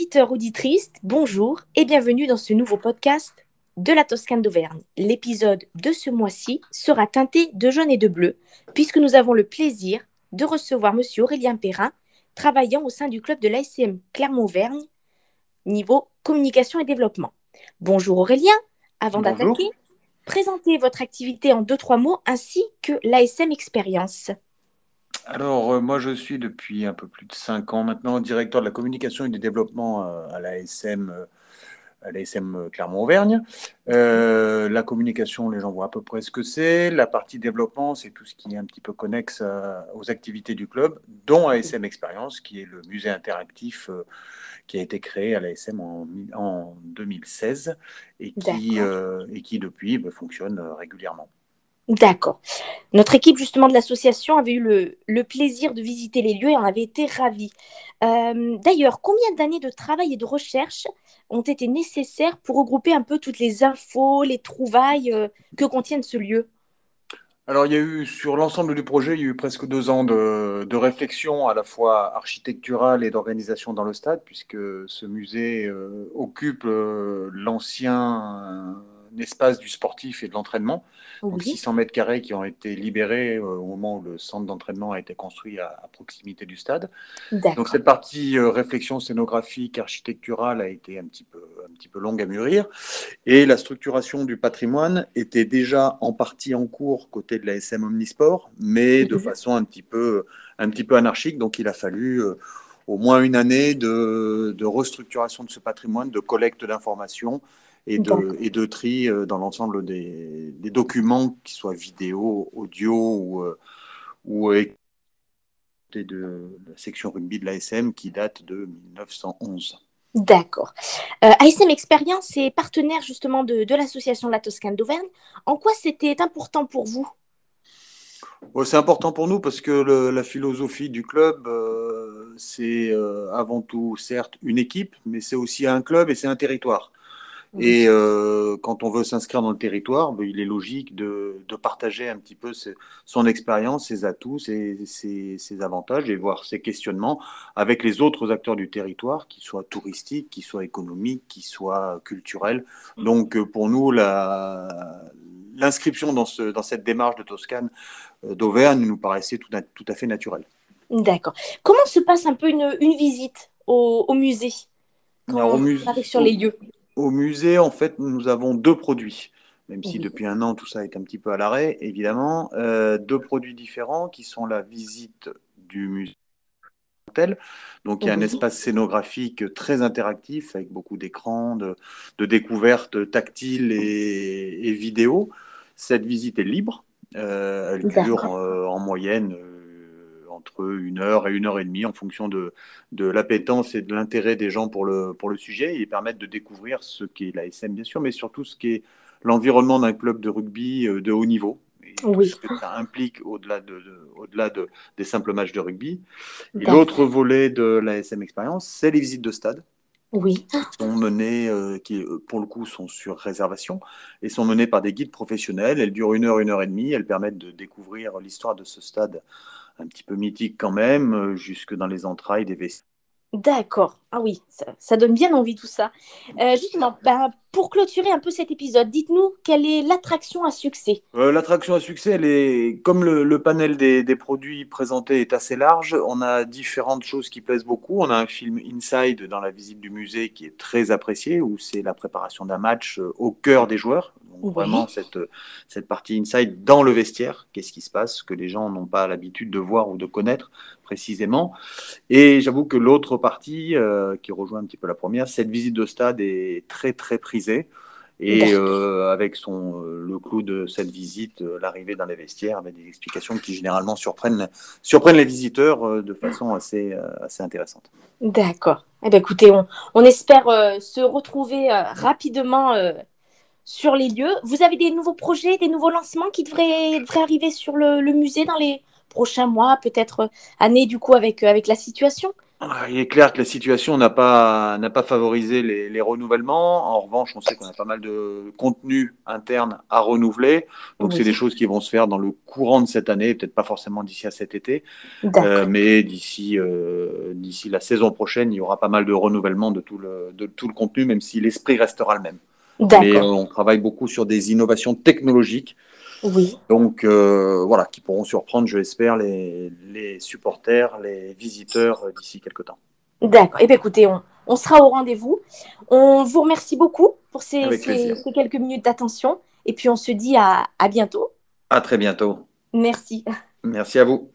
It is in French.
Auditeurs, auditrices, bonjour et bienvenue dans ce nouveau podcast de la Toscane d'Auvergne. L'épisode de ce mois-ci sera teinté de jaune et de bleu, puisque nous avons le plaisir de recevoir Monsieur Aurélien Perrin, travaillant au sein du club de l'ASM Clermont-Auvergne, niveau communication et développement. Bonjour Aurélien, avant d'attaquer, présentez votre activité en deux, trois mots, ainsi que l'ASM Expérience. Alors, euh, moi, je suis depuis un peu plus de cinq ans maintenant directeur de la communication et du développement euh, à l'ASM, euh, à l'ASM Clermont-Auvergne. la communication, les gens voient à peu près ce que c'est. La partie développement, c'est tout ce qui est un petit peu connexe aux activités du club, dont ASM Expérience, qui est le musée interactif qui a été créé à l'ASM en, en 2016 et qui, et qui depuis bah, fonctionne régulièrement. D'accord. Notre équipe justement de l'association avait eu le, plaisir de visiter les lieux et on avait été ravis. Euh, d'ailleurs, combien d'années de travail et de recherche ont été nécessaires pour regrouper un peu toutes les infos, les trouvailles euh, que contiennent ce lieu? Alors, il y a eu, sur l'ensemble du projet, il y a eu presque deux ans de, réflexion à la fois architecturale et d'organisation dans le stade, puisque ce musée euh, occupe l'ancien espace du sportif et de l'entraînement. 600 mètres carrés qui ont été libérés euh, au moment où le centre d'entraînement a été construit à, proximité du stade. Donc cette partie euh, réflexion scénographique, architecturale a été un petit, peu, un petit peu longue à mûrir. Et la structuration du patrimoine était déjà en partie en cours côté de la SM Omnisport, mais de façon un petit peu, un petit peu anarchique. Donc il a fallu... Euh, au moins une année de, de, restructuration de ce patrimoine, de collecte d'informations et de, et de tri euh, dans l'ensemble des, des, documents, qu'ils soient vidéo, audio ou, euh, ou de la section rugby de l'ASM qui date de 1911. D'accord. Euh, ASM Expérience est partenaire justement de, de l'association La Toscane d'Auvergne. En quoi c'était important pour vous? C'est important pour nous parce que le, la philosophie du club, c'est avant tout certes une équipe, mais c'est aussi un club et c'est un territoire. Et euh, quand on veut s'inscrire dans le territoire, ben, il est logique de, de, partager un petit peu son expérience, ses atouts, ses, ses, ses, avantages et voir ses questionnements avec les autres acteurs du territoire, qu'ils soient touristiques, qu'ils soient économiques, qu'ils soient culturels. Mm. Donc euh, pour nous, l'inscription dans, ce, dans cette démarche de Toscane euh, d'Auvergne nous paraissait tout à, tout à fait naturelle. D'accord. Comment se passe un peu une, une visite au, au musée? Quand au on arrive sur les lieux? Au musée, en fait, nous avons deux produits, même si depuis un an, tout ça est un petit peu à l'arrêt, évidemment. Euh, deux produits différents qui sont la visite du musée. Donc, il y a un espace scénographique très interactif avec beaucoup d'écrans, de, découvertes tactiles et, et, vidéo. Cette visite est libre. Euh, elle dure euh, en moyenne entre une heure et une heure et demie en fonction de, de l'appétence et de l'intérêt des gens pour le, pour le sujet et permettre de découvrir ce qu'est la SM, bien sûr, mais surtout ce qu'est l'environnement d'un club de rugby euh, de haut niveau. Et oui. Ce que ça implique au-delà de, au-delà de, des simples matchs de rugby. Et l'autre volet de la SM Expérience, c'est les visites de stade. Oui. Qui sont menées, euh, qui pour le coup sont sur réservation et sont menées par des guides professionnels. Elles durent une heure, une heure et demie. Elles permettent de découvrir l'histoire de ce stade un petit peu mythique quand même, euh, jusque dans les entrailles des vestiges. D'accord. Ah oui, ça, donne bien envie tout ça. Euh, justement, bah, pour clôturer un peu cet épisode, dites-nous quelle est l'attraction à succès euh, L'attraction à succès, elle est comme le, panel des, des, produits présentés est assez large. On a différentes choses qui plaisent beaucoup. On a un film Inside dans la visite du musée qui est très apprécié, où c'est la préparation d'un match au cœur des joueurs. Vraiment, cette, cette partie inside dans le vestiaire, qu'est-ce qui se passe, que les gens n'ont pas l'habitude de voir ou de connaître précisément. Et j'avoue que l'autre partie, euh, qui rejoint un petit peu la première, cette visite de stade est très, très prisée. Et euh, avec son, euh, le clou de cette visite, l'arrivée dans les vestiaires, avec des explications qui généralement surprennent, surprennent les visiteurs de façon assez, assez intéressante. D'accord. Eh bien, écoutez, on, on espère se retrouver rapidement sur les lieux. Vous avez des nouveaux projets, des nouveaux lancements qui devraient, arriver sur le, musée dans les prochains mois, peut-être euh, années du coup avec, euh, avec la situation? Il est clair que la situation n'a pas, n'a pas favorisé les, les, renouvellements. En revanche, on sait qu'on a pas mal de contenu interne à renouveler. Donc, oui. c'est des choses qui vont se faire dans le courant de cette année, peut-être pas forcément d'ici à cet été. Euh, mais d'ici, euh, d'ici la saison prochaine, il y aura pas mal de renouvellement de tout le, de tout le contenu, même si l'esprit restera le même. Mais euh, on travaille beaucoup sur des innovations technologiques. Oui. Donc euh, voilà, qui pourront surprendre, je l'espère, les, les, supporters, les visiteurs euh, d'ici quelques temps. D'accord. Eh bien, écoutez, on, on sera au rendez-vous. On vous remercie beaucoup pour ces, ces, ces quelques minutes d'attention. Et puis, on se dit à, à bientôt. À très bientôt. Merci. Merci à vous.